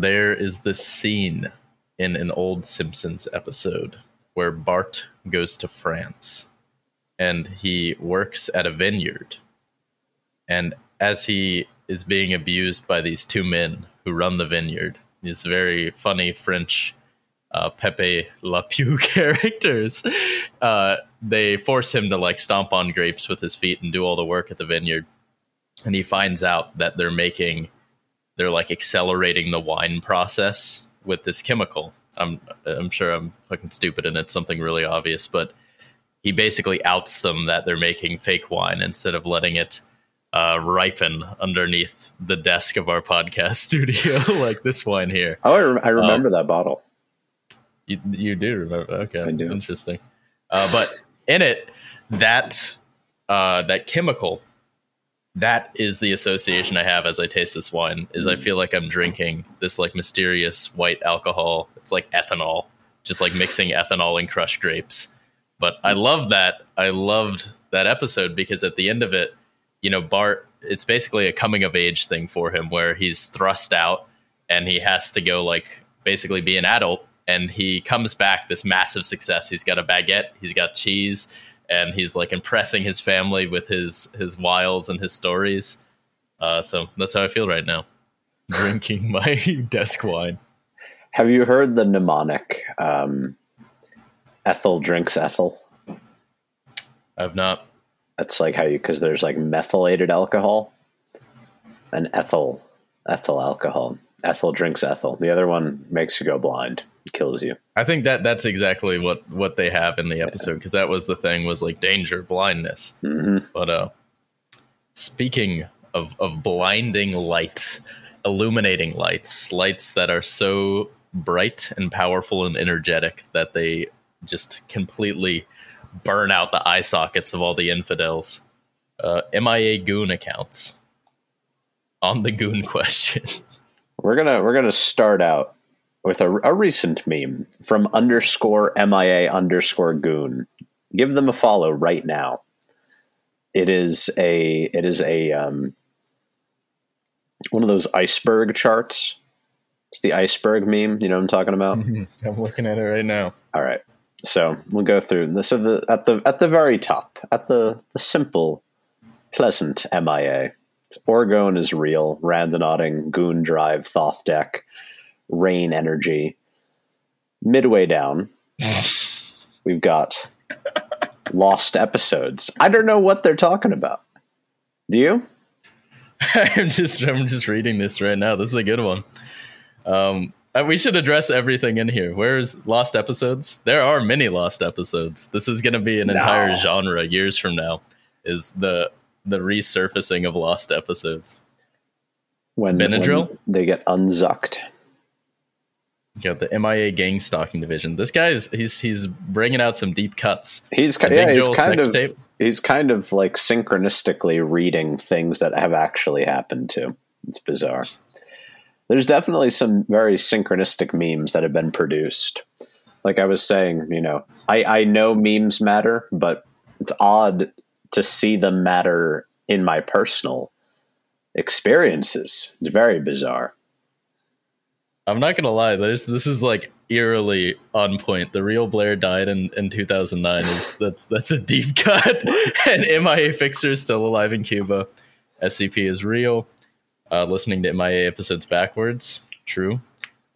there is this scene in an old Simpsons episode where Bart goes to France and he works at a vineyard. And as he is being abused by these two men who run the vineyard, these very funny French uh, Pepe Le Pew characters, uh, they force him to like stomp on grapes with his feet and do all the work at the vineyard. And he finds out that they're making, they're like accelerating the wine process with this chemical. I'm I'm sure I'm fucking stupid and it's something really obvious, but he basically outs them that they're making fake wine instead of letting it uh, ripen underneath the desk of our podcast studio, like this wine here. Oh, I, rem- I remember um, that bottle. You you do remember? Okay, I do. Interesting. Uh, but in it, that uh, that chemical, that is the association I have as I taste this wine. Is I mm. feel like I'm drinking this like mysterious white alcohol. It's like ethanol, just like mixing ethanol and crushed grapes. But I love that. I loved that episode because at the end of it, you know, Bart, it's basically a coming of age thing for him where he's thrust out and he has to go like basically be an adult and he comes back this massive success. He's got a baguette, he's got cheese, and he's like impressing his family with his his wiles and his stories. Uh, so that's how I feel right now, drinking my desk wine. Have you heard the mnemonic? Um, Ethel drinks Ethel. I've not. That's like how you because there's like methylated alcohol and ethyl ethyl alcohol. Ethel drinks Ethel. The other one makes you go blind kills you. I think that that's exactly what what they have in the episode because that was the thing was like danger, blindness. Mm-hmm. But uh, speaking of of blinding lights, illuminating lights, lights that are so bright and powerful and energetic that they just completely burn out the eye sockets of all the infidels. Uh, MIA goon accounts on the goon question. We're gonna we're gonna start out with a, a recent meme from underscore MIA underscore goon. Give them a follow right now. It is a it is a um, one of those iceberg charts. It's the iceberg meme. You know what I'm talking about? I'm looking at it right now. All right. So we'll go through this. So the, at the at the very top, at the the simple, pleasant MIA. Orgone is real. Randonauting, Goon Drive, Thoth Deck, rain energy. Midway down, we've got lost episodes. I don't know what they're talking about. Do you? I'm just I'm just reading this right now. This is a good one. Um, uh, we should address everything in here. Where's lost episodes? There are many lost episodes. This is going to be an no. entire genre years from now. Is the the resurfacing of lost episodes? When, Benadryl? when they get unzucked. You got the MIA gang stalking division. This guy's he's he's bringing out some deep cuts. He's yeah, he's kind of tape. he's kind of like synchronistically reading things that have actually happened to. It's bizarre. There's definitely some very synchronistic memes that have been produced. Like I was saying, you know, I I know memes matter, but it's odd to see them matter in my personal experiences. It's very bizarre. I'm not gonna lie. There's this is like eerily on point. The real Blair died in, in 2009. Is that's that's a deep cut. and MIA Fixer is still alive in Cuba. SCP is real. Uh, listening to MIA episodes backwards. True.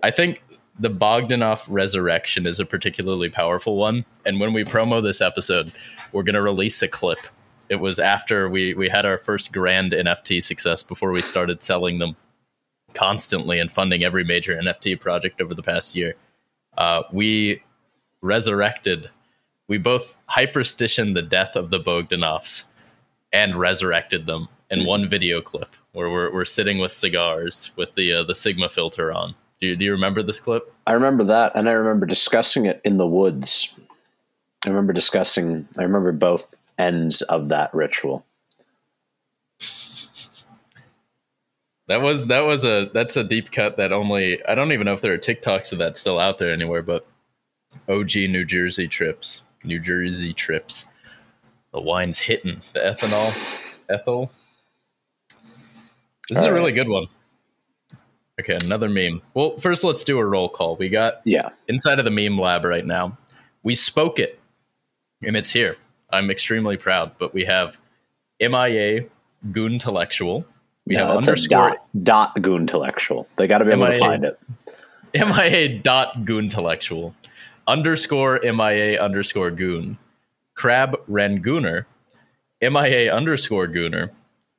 I think the Bogdanov resurrection is a particularly powerful one. And when we promo this episode, we're gonna release a clip. It was after we we had our first grand NFT success before we started selling them constantly and funding every major NFT project over the past year. Uh, we resurrected, we both hyperstitioned the death of the Bogdanovs and resurrected them in one video clip where we're, we're sitting with cigars with the uh, the Sigma filter on. Do you, do you remember this clip? I remember that, and I remember discussing it in the woods. I remember discussing. I remember both ends of that ritual. That was that was a that's a deep cut that only I don't even know if there are TikToks of that still out there anywhere, but OG New Jersey trips. New Jersey trips. The wine's hitting the ethanol. ethyl. This All is a really good one. Okay, another meme. Well, first let's do a roll call. We got yeah inside of the meme lab right now. We spoke it, and it's here. I'm extremely proud. But we have MIA Goon Intellectual. We no, have underscore dot, dot Goon Intellectual. They got to be able MIA, to find it. MIA dot Goon Intellectual underscore MIA underscore Goon. Crab Rangooner. MIA underscore Gooner.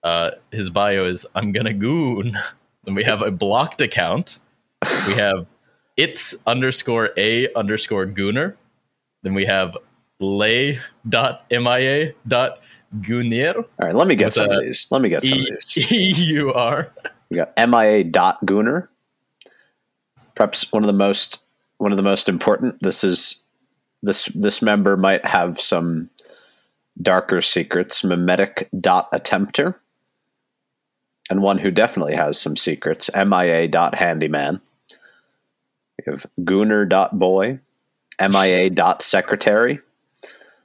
Uh, his bio is I'm gonna goon. Then we have a blocked account. We have it's underscore a underscore gooner. Then we have lay dot mia dot goonier. All right, let me get some of these. Let me get some e- of these. E U R. We got mia dot gooner. Perhaps one of the most one of the most important. This is this this member might have some darker secrets. Mimetic dot attempter and one who definitely has some secrets, MIA.handyman. We have Gooner.boy, MIA.secretary.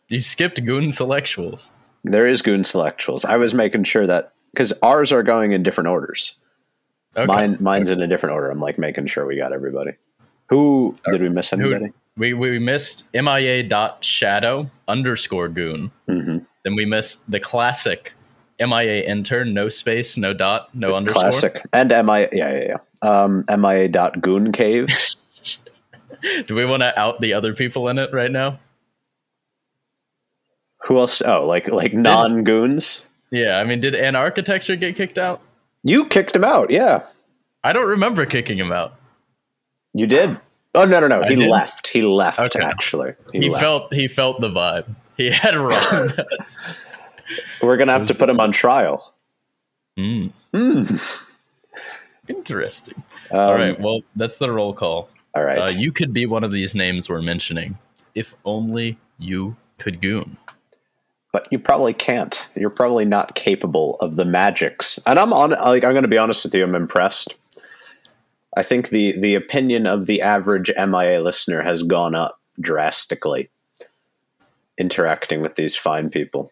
You skipped Goon Selectuals. There is Goon Selectuals. I was making sure that because ours are going in different orders. Okay. Mine, mine's okay. in a different order. I'm like making sure we got everybody. Who did we miss anybody? Who, we we missed MIA dot shadow underscore goon. Mm-hmm. Then we missed the classic MIA intern, no space, no dot, no underscore. Classic. And MIA, yeah, yeah, yeah. Um, MIA dot goon cave. Do we want to out the other people in it right now? Who else? Oh, like like non goons. Yeah, I mean, did an architecture get kicked out? You kicked him out. Yeah. I don't remember kicking him out. You did. Oh no no no! I he did? left. He left. Okay. Actually, he, he felt he felt the vibe. He had us. We're gonna have to put him on trial. Mm. Mm. Interesting. Um, all right. Well, that's the roll call. All right. Uh, you could be one of these names we're mentioning, if only you could goon. But you probably can't. You're probably not capable of the magics. And I'm on. Like I'm going to be honest with you. I'm impressed. I think the the opinion of the average MIA listener has gone up drastically. Interacting with these fine people.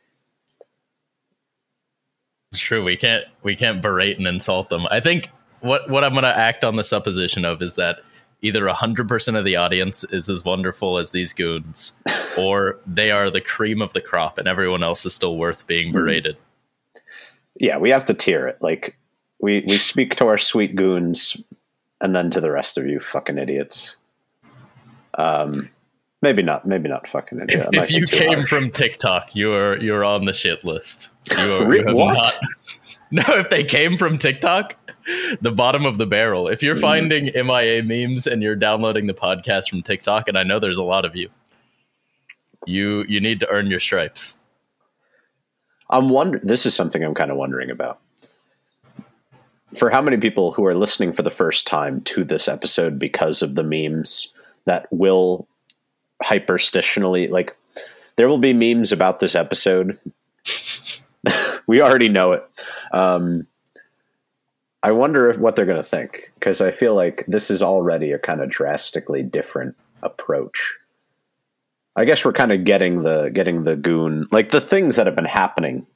It's true. We can't we can't berate and insult them. I think what what I'm going to act on the supposition of is that either 100% of the audience is as wonderful as these goons or they are the cream of the crop and everyone else is still worth being hmm. berated. Yeah, we have to tier it. Like we we speak to our sweet goons and then to the rest of you fucking idiots. Um Maybe not. Maybe not fucking idiot. If, if you came harsh. from TikTok, you're you're on the shit list. You are, you what? Not, no, if they came from TikTok, the bottom of the barrel. If you're mm. finding MIA memes and you're downloading the podcast from TikTok, and I know there's a lot of you, you you need to earn your stripes. I'm wondering. This is something I'm kind of wondering about. For how many people who are listening for the first time to this episode because of the memes that will hyperstitionally like there will be memes about this episode. we already know it. Um, I wonder if what they're going to think because I feel like this is already a kind of drastically different approach. I guess we're kind of getting the getting the goon like the things that have been happening.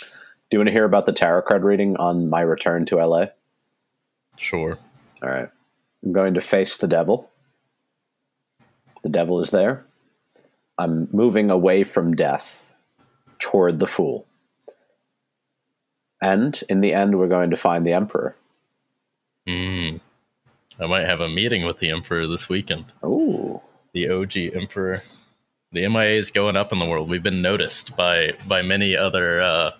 Do you want to hear about the tarot card reading on my return to LA? Sure. All right. I'm going to face the devil. The devil is there. I'm moving away from death toward the fool. And in the end, we're going to find the emperor. Hmm. I might have a meeting with the emperor this weekend. Oh, the OG emperor. The MIA is going up in the world. We've been noticed by by many other uh,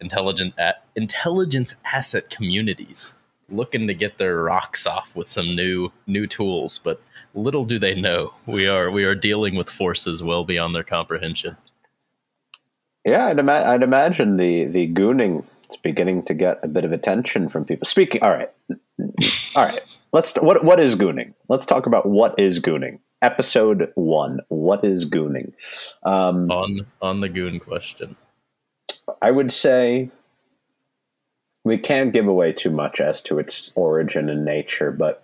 intelligent at, intelligence asset communities looking to get their rocks off with some new new tools. But little do they know we are we are dealing with forces well beyond their comprehension. Yeah, I'd, ima- I'd imagine the the gooning is beginning to get a bit of attention from people. Speaking, all right, all right. Let's what what is gooning? Let's talk about what is gooning. Episode one. What is gooning? Um, on on the goon question, I would say we can't give away too much as to its origin and nature, but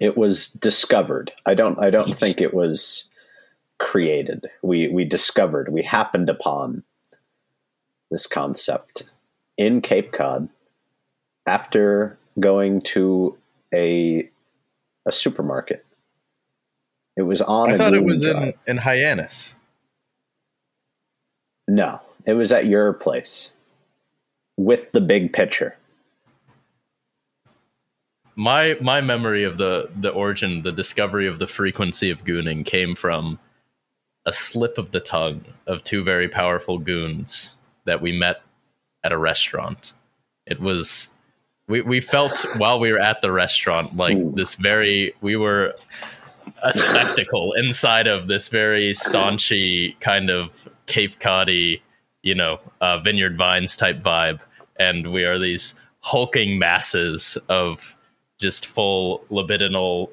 it was discovered. I don't I don't think it was created. We we discovered, we happened upon this concept in Cape Cod after going to a a supermarket. It was on. I thought it was drive. in in Hyannis. No, it was at your place with the big picture. My my memory of the the origin, the discovery of the frequency of gooning came from a slip of the tongue of two very powerful goons that we met at a restaurant. It was we we felt while we were at the restaurant like Ooh. this very we were a spectacle inside of this very staunchy kind of Cape Coddy, you know, uh, Vineyard Vines type vibe, and we are these hulking masses of just full libidinal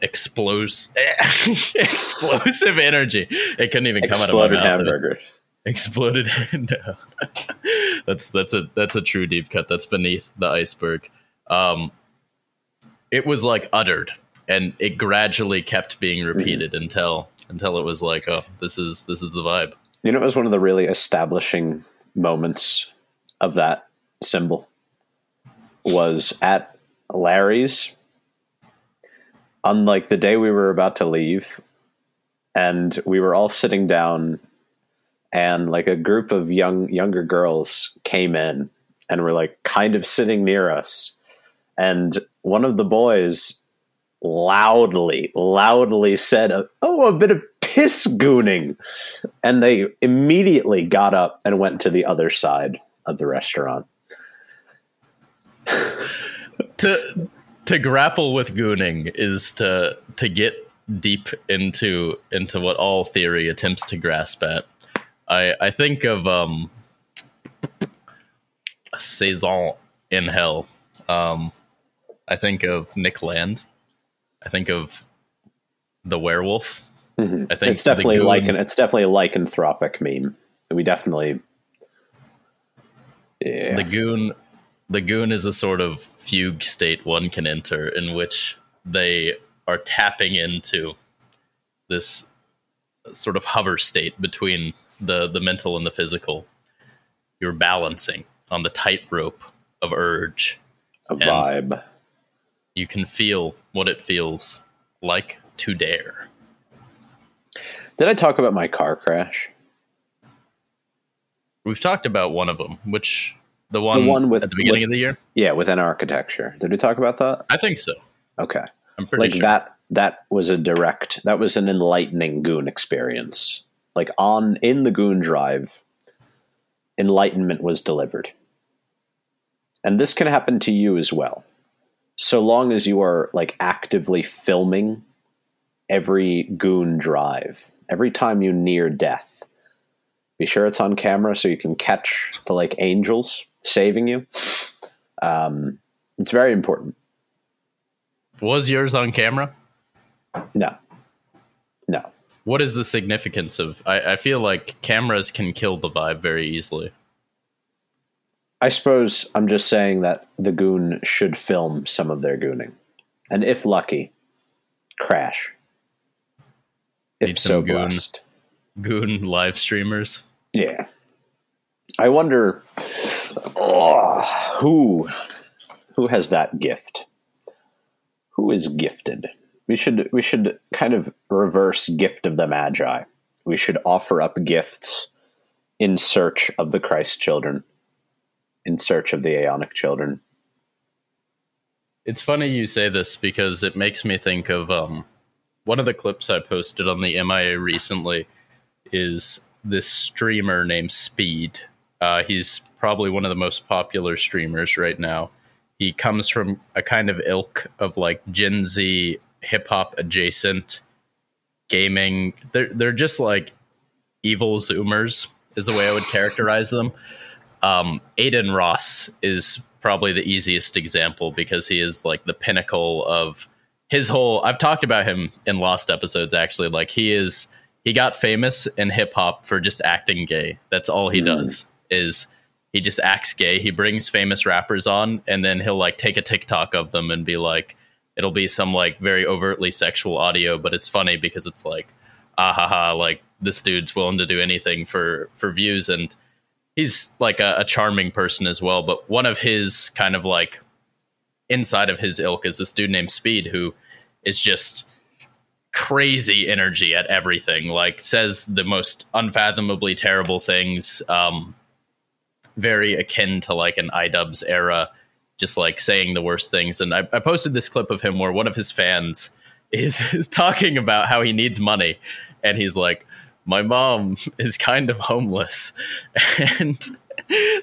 explosive explosive energy. It couldn't even come Exploded out of my mouth. Hamburger. Exploded. no. that's that's a that's a true deep cut. That's beneath the iceberg. Um, it was like uttered, and it gradually kept being repeated mm-hmm. until until it was like, oh, this is this is the vibe. You know, it was one of the really establishing moments of that symbol was at Larry's on like the day we were about to leave and we were all sitting down and like a group of young younger girls came in and were like kind of sitting near us. And one of the boys loudly loudly said oh, oh a bit of piss gooning. And they immediately got up and went to the other side of the restaurant. To to grapple with gooning is to to get deep into into what all theory attempts to grasp at. I I think of um Saison in Hell. Um I think of Nick Land. I think of the werewolf. Mm-hmm. I think it's definitely like an it's definitely a lycanthropic meme. We definitely yeah. the goon the goon is a sort of fugue state one can enter in which they are tapping into this sort of hover state between the the mental and the physical. You're balancing on the tightrope of urge. A vibe. You can feel what it feels like to dare. Did I talk about my car crash? We've talked about one of them, which the one, the one with, at the beginning with, of the year? Yeah, within architecture. Did we talk about that? I think so. Okay. I'm pretty like sure. that that was a direct that was an enlightening goon experience. Like on in the goon drive, enlightenment was delivered. And this can happen to you as well. So long as you are like actively filming every goon drive, every time you near death. Be sure it's on camera so you can catch the like angels saving you. Um, it's very important. Was yours on camera? No. What is the significance of? I, I feel like cameras can kill the vibe very easily. I suppose I'm just saying that the goon should film some of their gooning. And if lucky, crash. If Need so goon, blessed. Goon live streamers. Yeah. I wonder oh, who who has that gift? Who is gifted? We should we should kind of reverse gift of the magi. We should offer up gifts in search of the Christ children, in search of the Aeonic children. It's funny you say this because it makes me think of um, one of the clips I posted on the MIA recently is this streamer named Speed uh, he's probably one of the most popular streamers right now. He comes from a kind of ilk of like Gen Z hip hop adjacent gaming. They're they're just like evil zoomers is the way I would characterize them. Um, Adin Ross is probably the easiest example because he is like the pinnacle of his whole. I've talked about him in lost episodes actually. Like he is he got famous in hip hop for just acting gay. That's all he mm. does is he just acts gay. He brings famous rappers on, and then he'll like take a TikTok of them and be like, it'll be some like very overtly sexual audio, but it's funny because it's like, ah ha ha, like this dude's willing to do anything for for views, and he's like a, a charming person as well. But one of his kind of like inside of his ilk is this dude named Speed who is just crazy energy at everything. Like says the most unfathomably terrible things. Um, very akin to like an iDubbbz era, just like saying the worst things. And I, I posted this clip of him where one of his fans is, is talking about how he needs money, and he's like, "My mom is kind of homeless," and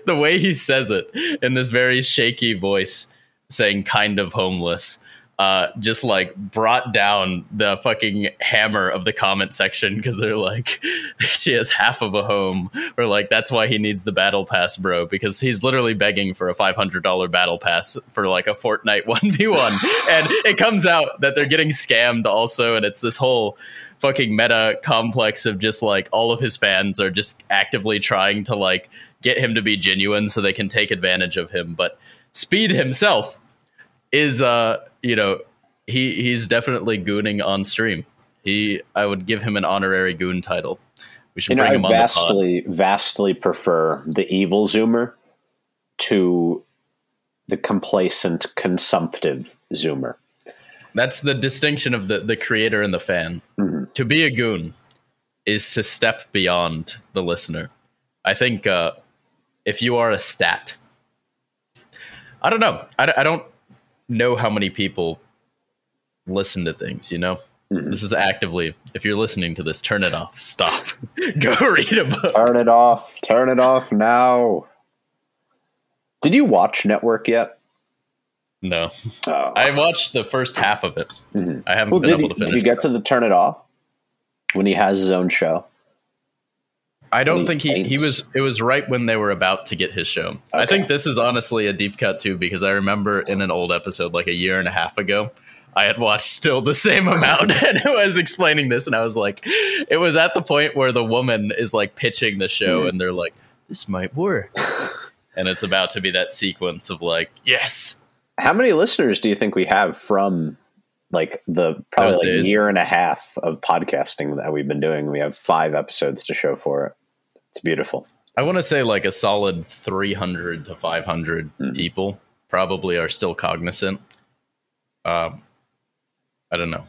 the way he says it in this very shaky voice, saying "kind of homeless." Uh, just like brought down the fucking hammer of the comment section because they're like, she has half of a home, or like that's why he needs the battle pass, bro, because he's literally begging for a five hundred dollar battle pass for like a Fortnite one v one, and it comes out that they're getting scammed also, and it's this whole fucking meta complex of just like all of his fans are just actively trying to like get him to be genuine so they can take advantage of him, but Speed himself is uh you know he he's definitely gooning on stream. He I would give him an honorary goon title. We should you bring know, him I on vastly vastly prefer the evil zoomer to the complacent consumptive zoomer. That's the distinction of the the creator and the fan. Mm-hmm. To be a goon is to step beyond the listener. I think uh, if you are a stat, I don't know. I, I don't know how many people listen to things, you know? Mm-hmm. This is actively, if you're listening to this, turn it off. Stop. Go read a book. Turn it off. Turn it off now. Did you watch Network yet? No. Oh. I watched the first half of it. Mm-hmm. I haven't well, been able to finish. Did you get to the turn it off when he has his own show? I don't think he, he was it was right when they were about to get his show. Okay. I think this is honestly a deep cut too because I remember in an old episode like a year and a half ago I had watched still the same amount and I was explaining this and I was like it was at the point where the woman is like pitching the show mm-hmm. and they're like this might work. and it's about to be that sequence of like yes. How many listeners do you think we have from like the probably like year and a half of podcasting that we've been doing? We have 5 episodes to show for it. It's beautiful. I want to say like a solid 300 to 500 mm-hmm. people probably are still cognizant. Um, I don't know.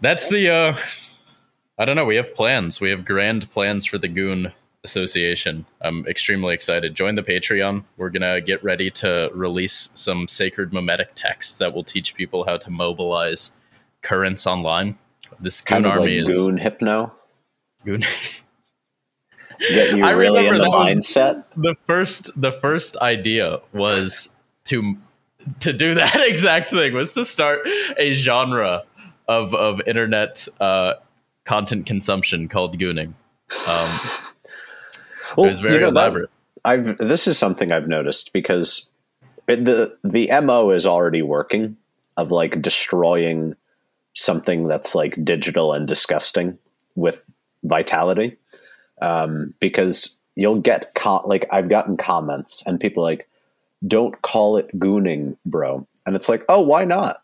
That's the, uh, I don't know. We have plans. We have grand plans for the Goon Association. I'm extremely excited. Join the Patreon. We're going to get ready to release some sacred memetic texts that will teach people how to mobilize currents online. This Goon kind of army like is. Goon Hypno? Goon. get you I really in the mindset. The first the first idea was to to do that exact thing was to start a genre of of internet uh, content consumption called gooning. Um, well, it was very you know, elaborate. That, I've this is something I've noticed because it, the the mo is already working of like destroying something that's like digital and disgusting with vitality um, because you'll get like I've gotten comments and people like, "Don't call it gooning, bro," and it's like, "Oh, why not?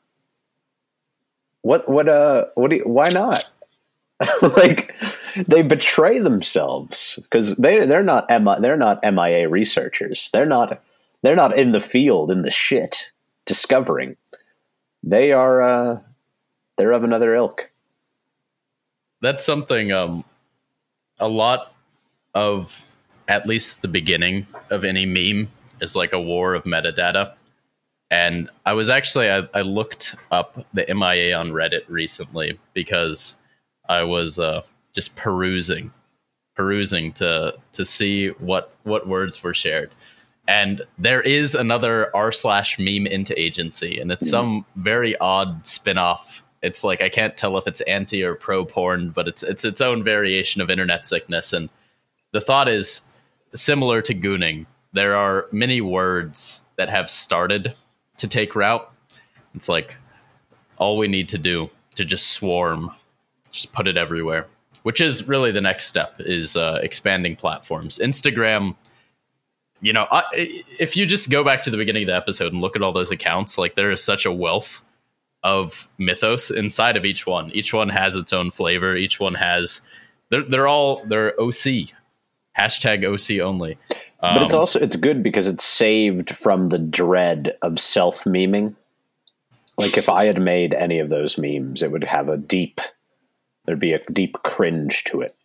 What what uh what do you, why not?" like they betray themselves because they they're not MI, they're not MIA researchers. They're not they're not in the field in the shit discovering. They are uh they're of another ilk. That's something um a lot of at least the beginning of any meme is like a war of metadata. And I was actually I, I looked up the MIA on Reddit recently because I was uh, just perusing, perusing to to see what what words were shared. And there is another r slash meme into agency, and it's some very odd spin off it's like I can't tell if it's anti or pro porn, but it's it's its own variation of internet sickness. And the thought is similar to gooning. There are many words that have started to take route. It's like all we need to do to just swarm, just put it everywhere. Which is really the next step is uh, expanding platforms. Instagram you know, I, if you just go back to the beginning of the episode and look at all those accounts, like there is such a wealth of mythos inside of each one. Each one has its own flavor. Each one has they're they're all they're OC hashtag OC only. Um, but it's um, also it's good because it's saved from the dread of self meming. Like if I had made any of those memes, it would have a deep there'd be a deep cringe to it.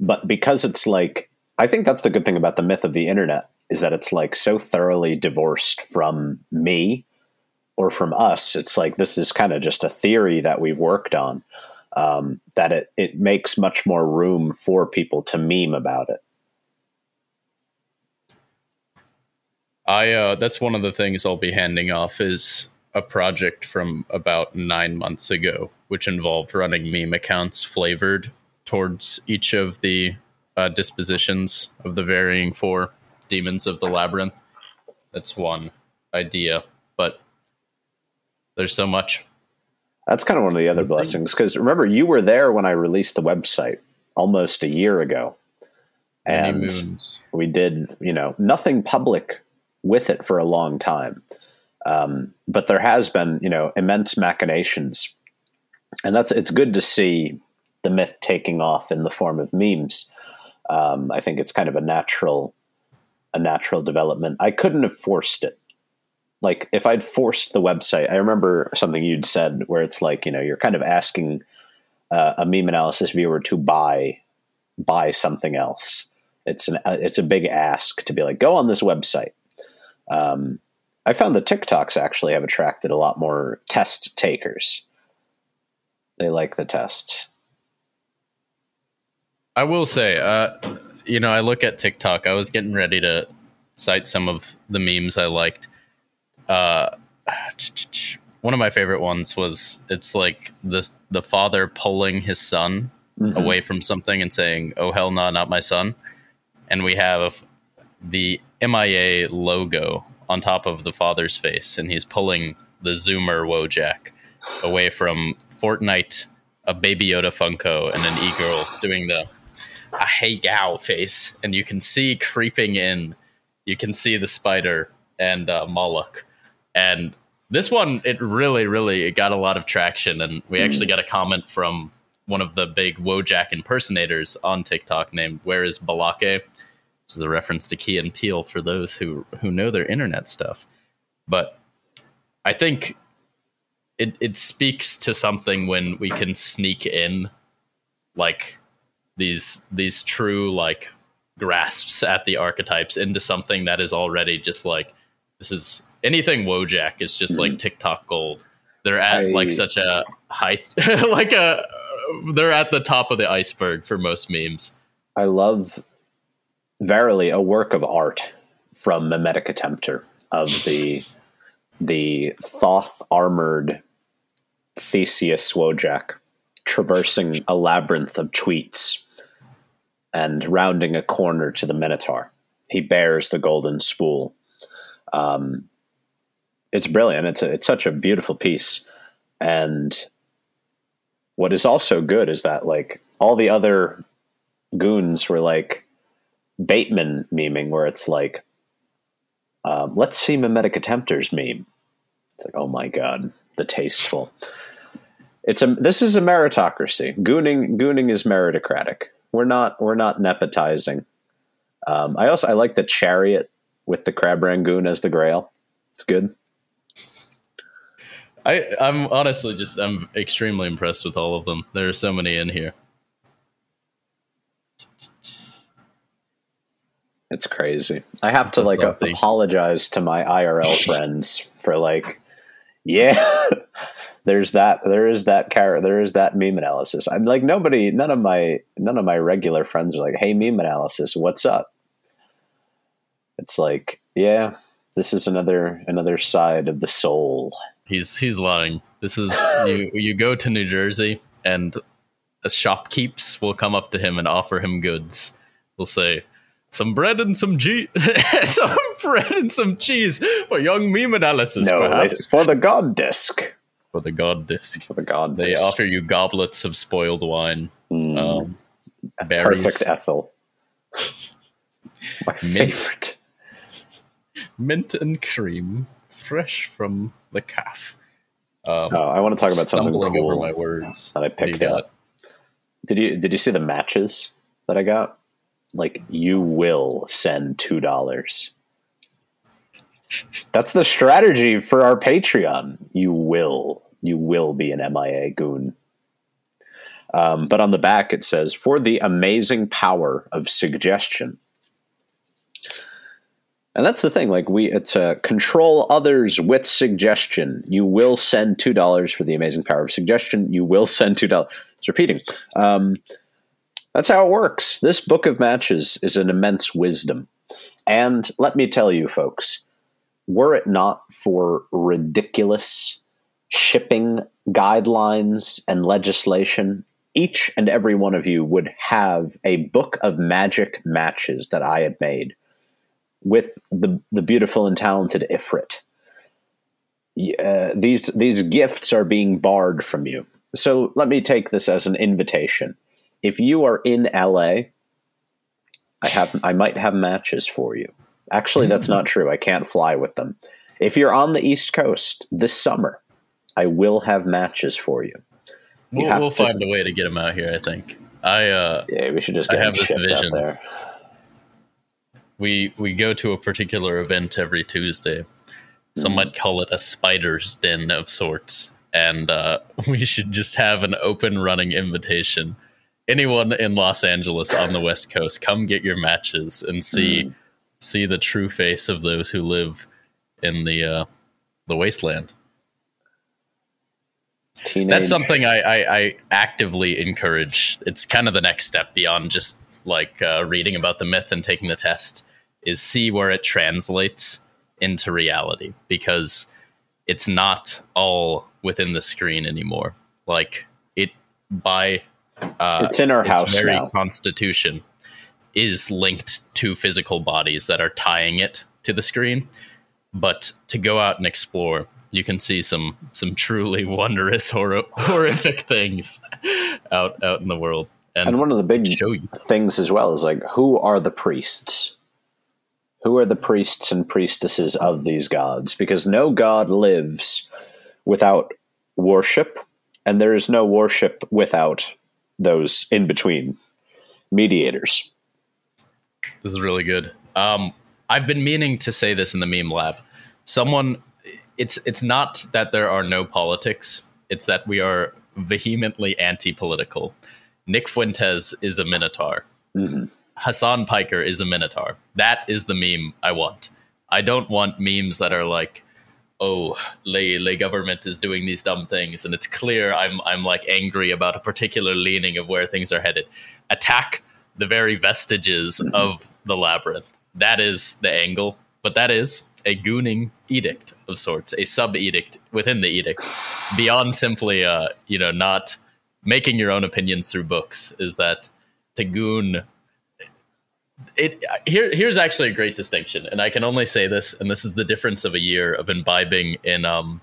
But because it's like I think that's the good thing about the myth of the internet is that it's like so thoroughly divorced from me or from us. It's like this is kind of just a theory that we've worked on. Um, that it it makes much more room for people to meme about it. I uh, that's one of the things I'll be handing off is a project from about nine months ago, which involved running meme accounts flavored towards each of the uh, dispositions of the varying four demons of the labyrinth. That's one idea, there's so much. That's kind of one of the other blessings because remember you were there when I released the website almost a year ago, and we did you know nothing public with it for a long time, um, but there has been you know immense machinations, and that's it's good to see the myth taking off in the form of memes. Um, I think it's kind of a natural a natural development. I couldn't have forced it like if I'd forced the website, I remember something you'd said where it's like, you know, you're kind of asking uh, a meme analysis viewer to buy buy something else. It's an uh, it's a big ask to be like, go on this website. Um, I found the TikToks actually have attracted a lot more test takers. They like the tests. I will say, uh, you know, I look at TikTok. I was getting ready to cite some of the memes I liked uh, one of my favorite ones was it's like the the father pulling his son mm-hmm. away from something and saying, "Oh hell no, not my son," and we have the MIA logo on top of the father's face, and he's pulling the Zoomer Wojak away from Fortnite, a Baby Yoda Funko, and an e-girl doing the a hey gal face, and you can see creeping in, you can see the spider and uh, Moloch and this one, it really, really it got a lot of traction, and we mm. actually got a comment from one of the big Wojak impersonators on TikTok named Where is Balake, which is a reference to Key and Peele for those who who know their internet stuff. But I think it it speaks to something when we can sneak in like these these true like grasps at the archetypes into something that is already just like this is anything Wojak is just like mm-hmm. TikTok gold. They're at I, like such a high, like a, they're at the top of the iceberg for most memes. I love, verily, a work of art from Memetic Attempter of the the Thoth armored Theseus Wojak traversing a labyrinth of tweets and rounding a corner to the Minotaur. He bears the golden spool. Um, it's brilliant. It's a, it's such a beautiful piece, and what is also good is that like all the other goons were like Bateman meming, where it's like, um, let's see Memetic Attempters meme. It's like, oh my god, the tasteful. It's a this is a meritocracy. Gooning gooning is meritocratic. We're not we're not nepotizing. Um, I also I like the chariot with the crab rangoon as the grail. It's good. I I'm honestly just I'm extremely impressed with all of them. There are so many in here. It's crazy. I have to like apologize to my IRL friends for like, yeah, there's that, there is that character, there is that meme analysis. I'm like nobody, none of my, none of my regular friends are like, hey, meme analysis, what's up? It's like, yeah, this is another another side of the soul. He's he's lying. This is you. You go to New Jersey, and a shopkeeps will come up to him and offer him goods. They'll say, "Some bread and some cheese, some bread and some cheese for young meme analysis." No, perhaps. for the god disc. For the god disc. For the god. They offer you goblets of spoiled wine. Mm. Um, Perfect Ethel. My mint, favorite. Mint and cream fresh from the calf. Um, oh, I want to talk about something cool over my words that I picked up. Did you did you see the matches that I got? like you will send two dollars. That's the strategy for our Patreon. You will, you will be an MIA goon. Um, but on the back it says, "For the amazing power of suggestion." And that's the thing. Like we, it's a control others with suggestion. You will send two dollars for the amazing power of suggestion. You will send two dollars. It's repeating. Um, that's how it works. This book of matches is an immense wisdom. And let me tell you, folks, were it not for ridiculous shipping guidelines and legislation, each and every one of you would have a book of magic matches that I had made with the the beautiful and talented Ifrit. Uh, these these gifts are being barred from you. So let me take this as an invitation. If you are in LA, I have I might have matches for you. Actually, that's not true. I can't fly with them. If you're on the East Coast this summer, I will have matches for you. you we'll, we'll to, find a way to get them out here. I think. I uh, yeah, we should just get I have this vision there. We we go to a particular event every Tuesday. Some mm. might call it a spider's den of sorts, and uh, we should just have an open running invitation. Anyone in Los Angeles on the West Coast, come get your matches and see mm. see the true face of those who live in the uh, the wasteland. Teenage. That's something I, I, I, actively encourage. It's kind of the next step beyond just like uh, reading about the myth and taking the test. Is see where it translates into reality because it's not all within the screen anymore. Like it by uh, it's in our its house. Very now. constitution is linked to physical bodies that are tying it to the screen. But to go out and explore, you can see some some truly wondrous hor- horrific things out out in the world. And, and one of the big things as well is like who are the priests? Who are the priests and priestesses of these gods? Because no god lives without worship, and there is no worship without those in between mediators. This is really good. Um, I've been meaning to say this in the meme lab. Someone, it's it's not that there are no politics. It's that we are vehemently anti-political. Nick Fuentes is a minotaur. Mm-hmm. Hasan Piker is a minotaur. That is the meme I want. I don't want memes that are like, oh, lay lay government is doing these dumb things, and it's clear I'm I'm like angry about a particular leaning of where things are headed. Attack the very vestiges mm-hmm. of the labyrinth that is the angle, but that is a gooning edict of sorts, a sub edict within the edicts, beyond simply, uh, you know, not making your own opinions through books. Is that to goon? It here here's actually a great distinction, and I can only say this, and this is the difference of a year of imbibing in um,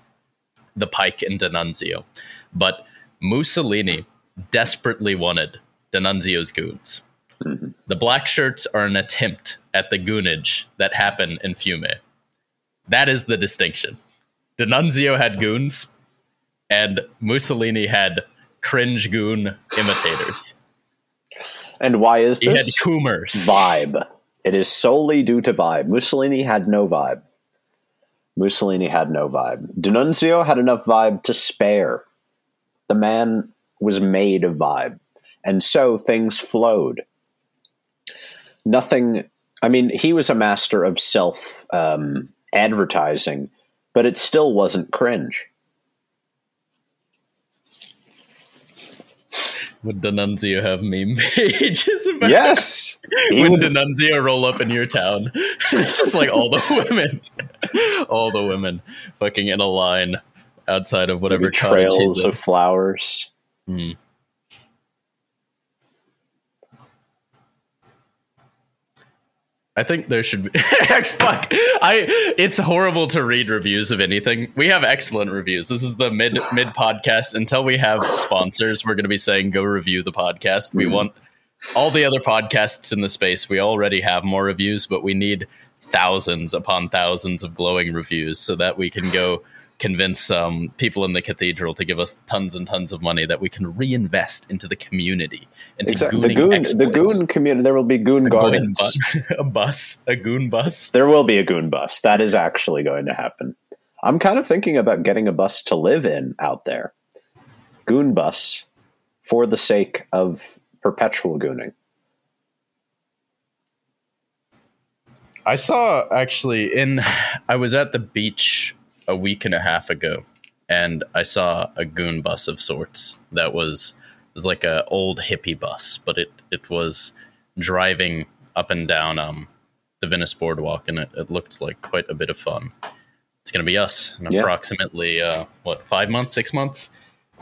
the Pike and D'Annunzio, but Mussolini desperately wanted D'Annunzio's goons. Mm-hmm. The black shirts are an attempt at the goonage that happened in Fiume. That is the distinction. D'Annunzio had goons, and Mussolini had cringe goon imitators. And why is this? He had coomers. Vibe. It is solely due to vibe. Mussolini had no vibe. Mussolini had no vibe. D'Annunzio had enough vibe to spare. The man was made of vibe. And so things flowed. Nothing I mean, he was a master of self um, advertising, but it still wasn't cringe. Would D'Annunzio have meme pages about Yes. Would D'Annunzio roll up in your town? it's just like all the women. all the women fucking in a line outside of whatever Maybe trails of flowers. Mm. I think there should be. Fuck, I. It's horrible to read reviews of anything. We have excellent reviews. This is the mid mid podcast. Until we have sponsors, we're going to be saying go review the podcast. We mm want all the other podcasts in the space. We already have more reviews, but we need thousands upon thousands of glowing reviews so that we can go convince um, people in the cathedral to give us tons and tons of money that we can reinvest into the community. Into exactly. The goon, the goon community. There will be goon a gardens. Goon bu- a bus, a goon bus. There will be a goon bus. That is actually going to happen. I'm kind of thinking about getting a bus to live in out there. Goon bus for the sake of perpetual gooning. I saw actually in I was at the beach a week and a half ago and I saw a goon bus of sorts that was was like a old hippie bus, but it it was driving up and down um the Venice boardwalk and it, it looked like quite a bit of fun. It's gonna be us in yeah. approximately uh what five months, six months?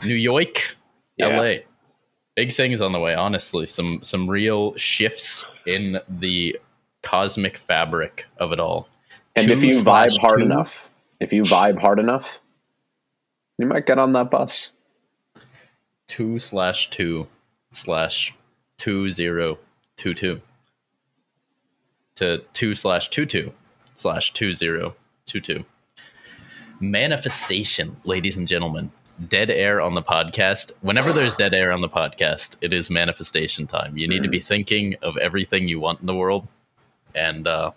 New York, yeah. LA. Big things on the way, honestly. Some some real shifts in the cosmic fabric of it all. And two if you vibe hard two, enough, if you vibe hard enough, you might get on that bus. Two slash two slash two zero two two to two slash two two slash two zero two two. Manifestation, ladies and gentlemen. Dead air on the podcast. Whenever there's dead air on the podcast, it is manifestation time. You need mm. to be thinking of everything you want in the world and uh,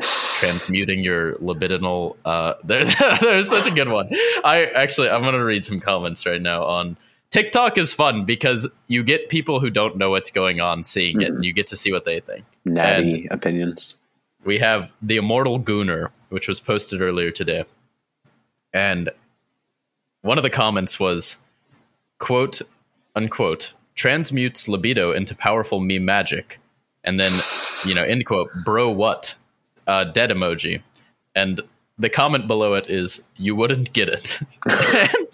transmuting your libidinal. Uh, there, there's such a good one. I actually, I'm gonna read some comments right now on TikTok. Is fun because you get people who don't know what's going on seeing mm-hmm. it, and you get to see what they think. Natty and opinions. We have the immortal Gooner, which was posted earlier today, and one of the comments was, "quote unquote." Transmutes libido into powerful meme magic and then you know end quote bro what uh, dead emoji. And the comment below it is you wouldn't get it.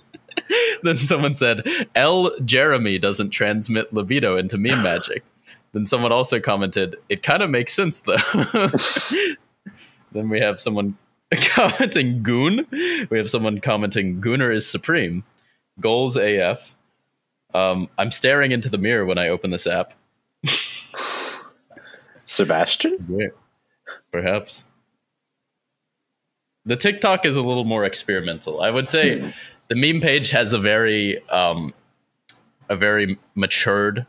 And then someone said l jeremy doesn't transmit libido into meme magic. Then someone also commented it kind of makes sense though. Then we have someone commenting goon. We have someone commenting gooner is supreme. Goals af um, i'm staring into the mirror when i open this app. Sebastian? Yeah, perhaps. The TikTok is a little more experimental. I would say hmm. the meme page has a very um, a very matured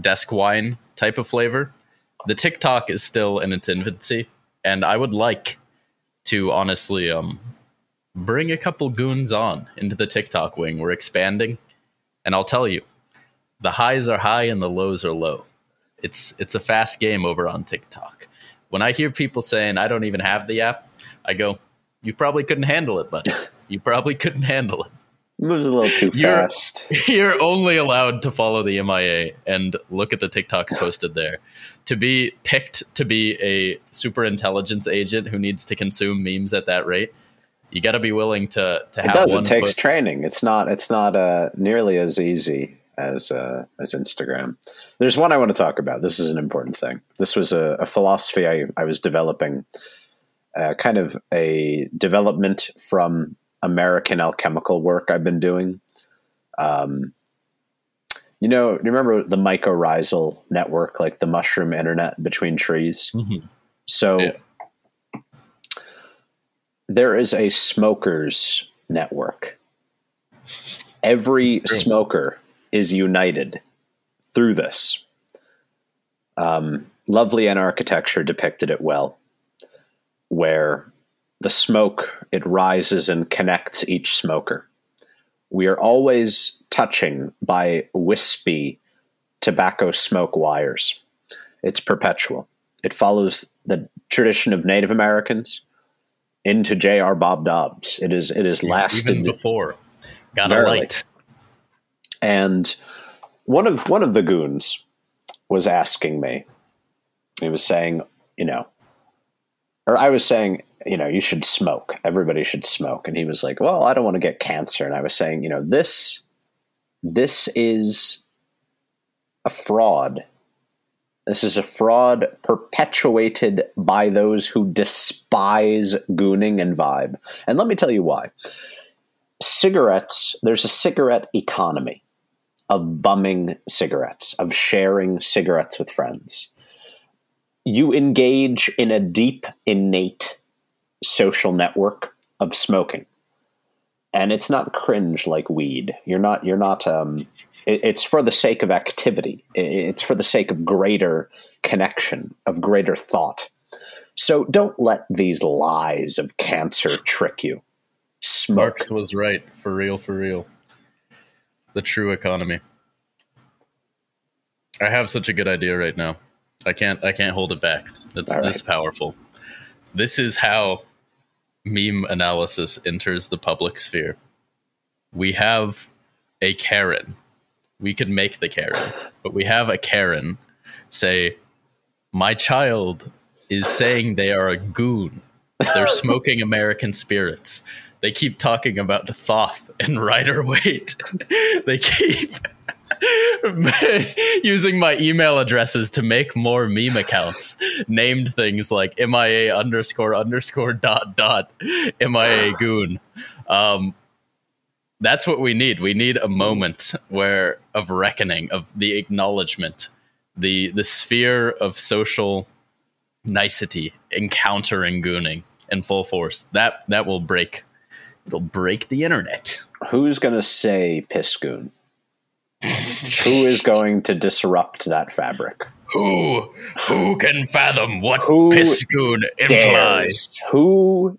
desk wine type of flavor. The TikTok is still in its infancy, and I would like to honestly um, bring a couple goons on into the TikTok wing. We're expanding, and I'll tell you, the highs are high and the lows are low. It's it's a fast game over on TikTok. When I hear people saying I don't even have the app, I go, "You probably couldn't handle it, but you probably couldn't handle it." It moves a little too you're, fast. You're only allowed to follow the MIA and look at the TikToks posted there. To be picked to be a super intelligence agent who needs to consume memes at that rate, you got to be willing to to have. It does. it takes foot. training. It's not. It's not uh, nearly as easy as uh, as Instagram. There's one I want to talk about. This is an important thing. This was a, a philosophy I, I was developing, uh, kind of a development from American alchemical work I've been doing. Um, you know, remember the mycorrhizal network, like the mushroom internet between trees? Mm-hmm. So yeah. there is a smokers network. Every smoker is united through this. Um, Lovely and Architecture depicted it well, where the smoke it rises and connects each smoker. We are always touching by wispy tobacco smoke wires. It's perpetual. It follows the tradition of Native Americans into J.R. Bob Dobbs. It is it is lasted even before. Got a light. And one of one of the goons was asking me. He was saying, you know, or I was saying, you know, you should smoke. Everybody should smoke. And he was like, well, I don't want to get cancer. And I was saying, you know, this this is a fraud. This is a fraud perpetuated by those who despise gooning and vibe. And let me tell you why. Cigarettes, there's a cigarette economy of bumming cigarettes, of sharing cigarettes with friends. You engage in a deep, innate social network of smoking. and it's not cringe like weed. You're not. You're not. Um, it, it's for the sake of activity. It, it's for the sake of greater connection, of greater thought. So don't let these lies of cancer trick you. Smoke. Marx was right. For real. For real. The true economy. I have such a good idea right now. I can't. I can't hold it back. It's right. this powerful. This is how meme analysis enters the public sphere. We have a Karen. We could make the Karen, but we have a Karen say, My child is saying they are a goon. They're smoking American spirits. They keep talking about the Thoth and Rider Waite. they keep using my email addresses to make more meme accounts named things like MIA underscore underscore dot dot MIA goon. Um, that's what we need. We need a moment where of reckoning, of the acknowledgement, the the sphere of social nicety encountering gooning in full force. That that will break it'll break the internet. Who's gonna say piss goon? Who is going to disrupt that fabric? Who who can fathom what who Piscoon implies? Dares, who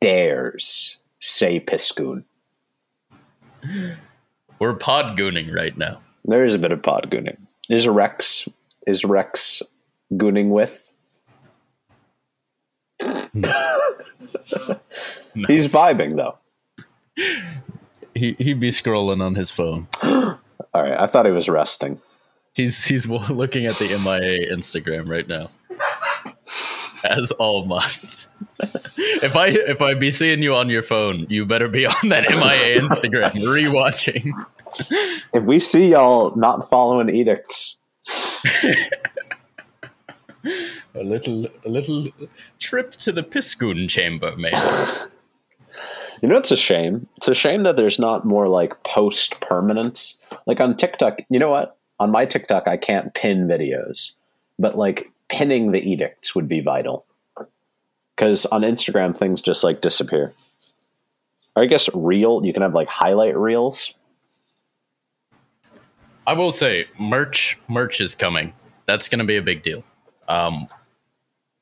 dares say Piscoon? We're podgooning right now. There is a bit of podgooning. Is Rex is Rex gooning with? No. no. He's vibing though. He he'd be scrolling on his phone. All right, I thought he was resting. He's he's looking at the MIA Instagram right now, as all must. if I if I be seeing you on your phone, you better be on that MIA Instagram rewatching. If we see y'all not following edicts, a little a little trip to the Piscoon chamber, mayhaps. You know, it's a shame. It's a shame that there's not more like post permanence. Like on TikTok, you know what? On my TikTok, I can't pin videos, but like pinning the edicts would be vital. Because on Instagram, things just like disappear. Or I guess reel, you can have like highlight reels. I will say, merch, merch is coming. That's going to be a big deal. Um,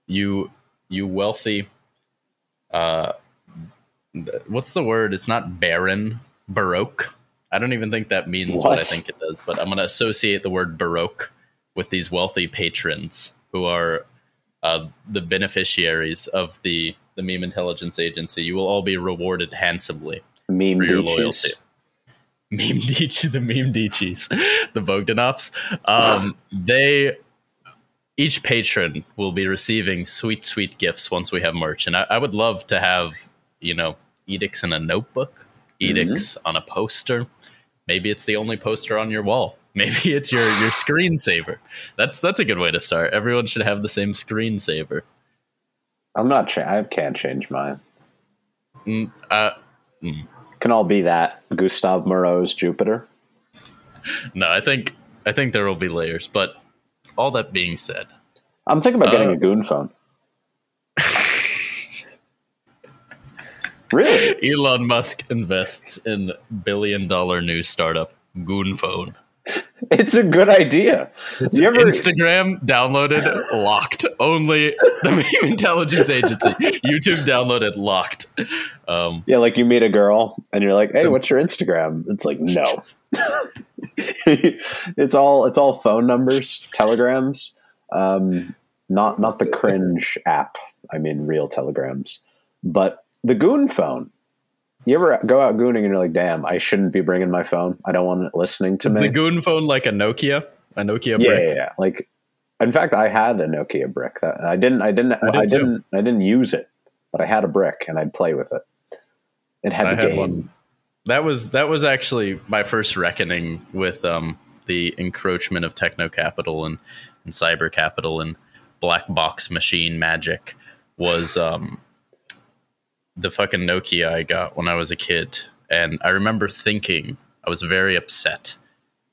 you, you wealthy, uh, what's the word? It's not barren, baroque. I don't even think that means what, what I think it does, but I'm going to associate the word baroque with these wealthy patrons who are uh, the beneficiaries of the the meme intelligence agency. You will all be rewarded handsomely meme for your loyalty. Meme Deech, the meme Deechies, the Bogdanovs. Um, they each patron will be receiving sweet, sweet gifts once we have merch, and I, I would love to have you know, edicts in a notebook, edicts mm-hmm. on a poster. Maybe it's the only poster on your wall. Maybe it's your your screensaver. That's that's a good way to start. Everyone should have the same screensaver. I'm not. Cha- I can't change mine. Mm, uh, mm. Can all be that Gustave Moreau's Jupiter? No, I think I think there will be layers. But all that being said, I'm thinking about uh, getting a goon phone. Really? Elon Musk invests in billion dollar new startup Goonphone. It's a good idea. It's you ever... Instagram downloaded locked. Only the meme intelligence agency. YouTube downloaded locked. Um, yeah, like you meet a girl and you're like, "Hey, what's your Instagram?" It's like, no. it's all it's all phone numbers, telegrams, um, not not the cringe app. I mean, real telegrams. But the goon phone. You ever go out gooning and you're like, damn, I shouldn't be bringing my phone. I don't want it listening to Is me. the goon phone like a Nokia? A Nokia yeah, brick? Yeah, yeah. Like, in fact, I had a Nokia brick. That I didn't. I didn't. I, did I didn't. I didn't use it, but I had a brick and I'd play with it. It had I the had game. One. That was that was actually my first reckoning with um, the encroachment of techno capital and, and cyber capital and black box machine magic was um, the fucking Nokia I got when I was a kid. And I remember thinking I was very upset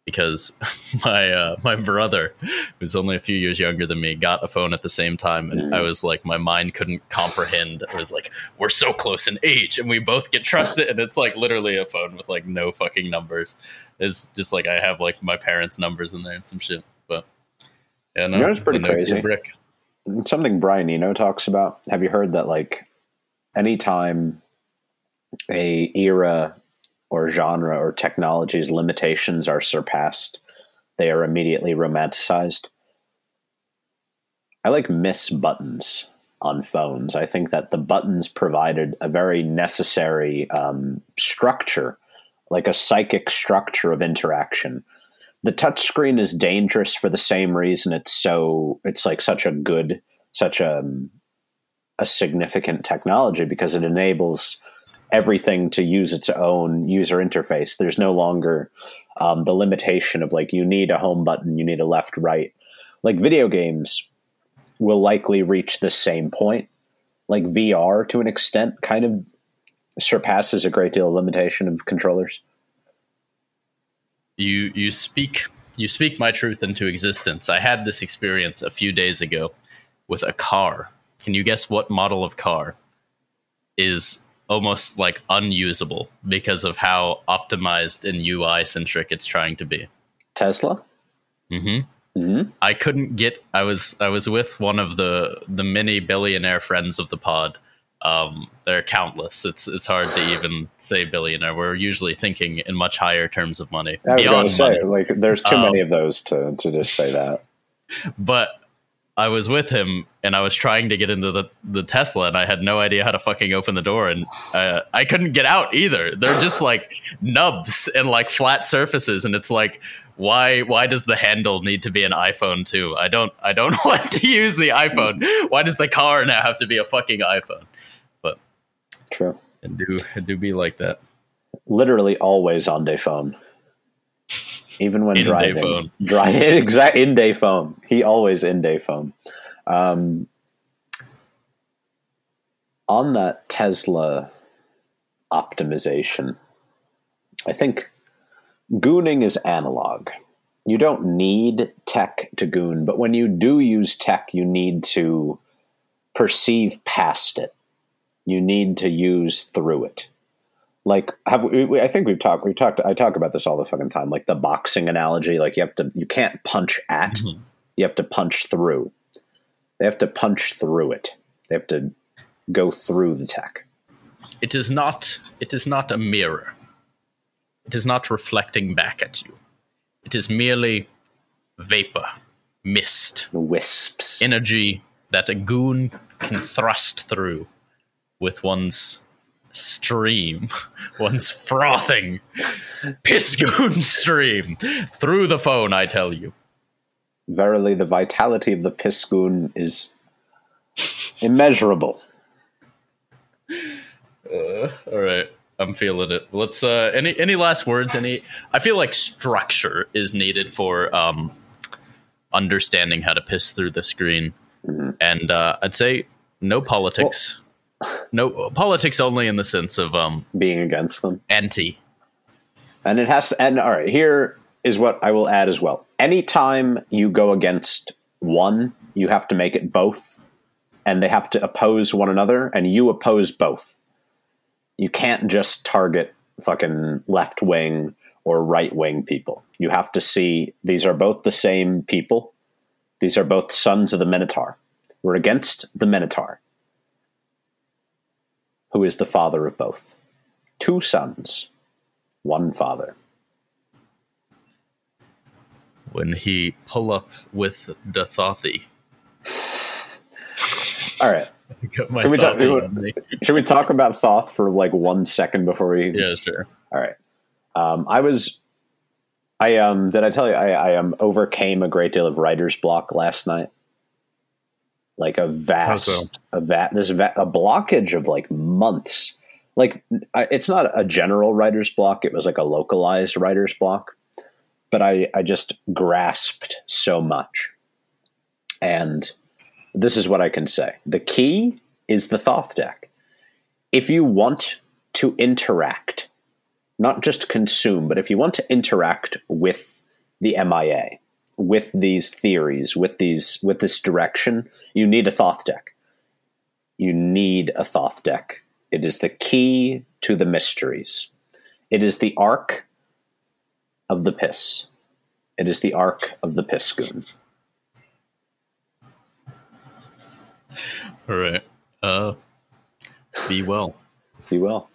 because my uh, my brother, who's only a few years younger than me, got a phone at the same time, and I was like, my mind couldn't comprehend. I was like, we're so close in age, and we both get trusted, and it's like literally a phone with like no fucking numbers. It's just like I have like my parents' numbers in there and some shit. But yeah, no, you know, it's pretty crazy. Brick. Something Brian Eno talks about. Have you heard that like anytime a era or genre or technology's limitations are surpassed, they are immediately romanticized. I like miss buttons on phones. I think that the buttons provided a very necessary um, structure, like a psychic structure of interaction. The touchscreen is dangerous for the same reason it's so it's like such a good, such a a significant technology because it enables everything to use its own user interface. There's no longer um, the limitation of like you need a home button, you need a left right. Like video games will likely reach the same point. Like VR to an extent kind of surpasses a great deal of limitation of controllers. You you speak you speak my truth into existence. I had this experience a few days ago with a car. Can you guess what model of car is almost like unusable because of how optimized and UI centric it's trying to be. Tesla. Mm-hmm. Mm-hmm. I couldn't get. I was I was with one of the the many billionaire friends of the pod. Um, they're countless. It's it's hard to even say billionaire. We're usually thinking in much higher terms of money. I was going to say, like, there's too um, many of those to to just say that. But I was with him and I was trying to get into the, the Tesla and I had no idea how to fucking open the door and uh, I couldn't get out either. They're just like nubs and like flat surfaces and it's like why why does the handle need to be an iPhone too? I don't I don't want to use the iPhone. Why does the car now have to be a fucking iPhone? But true. And do it do be like that. Literally always on day phone even when in driving. Dry, exact in day phone. He always in day phone. Um, on that Tesla optimization, I think gooning is analog. You don't need tech to goon, but when you do use tech, you need to perceive past it. You need to use through it like have we, I think we've talked we've talked I talk about this all the fucking time like the boxing analogy like you have to you can't punch at mm-hmm. you have to punch through. They have to punch through it. They have to go through the tech. It is not it is not a mirror. It is not reflecting back at you. It is merely vapor mist wisps. energy that a goon can thrust through with one's stream, one's frothing piscoon stream through the phone, I tell you. Verily, the vitality of the piscoon is immeasurable. Uh, all right, I'm feeling it. Let's. Uh, any any last words? Any? I feel like structure is needed for um, understanding how to piss through the screen, mm-hmm. and uh, I'd say no politics. Well, no politics only in the sense of um being against them. anti. And it has to and all right here is what i will add as well. Anytime you go against one you have to make it both and they have to oppose one another and you oppose both. You can't just target fucking left wing or right wing people. You have to see these are both the same people. These are both sons of the minotaur. We're against the minotaur who is the father of both. Two sons, one father. When he pull up with the Thothy. All right. Should we, talk, should we talk about Thoth for like one second before we? Yeah, sure. All right. Um, I was, I um, did I tell you I, I um overcame a great deal of writer's block last night like a vast, so? a va- there's a, va- a blockage of like months. Like it's not a general writer's block; it was like a localized writer's block. But I, I just grasped so much, and this is what I can say: the key is the Thoth deck. If you want to interact, not just consume, but if you want to interact with the MIA with these theories, with these with this direction, you need a Thoth deck. You need a Thoth deck. It is the key to the mysteries. It is the arc of the piss. It is the arc of the piss goon. All right. Uh, be well. Be well.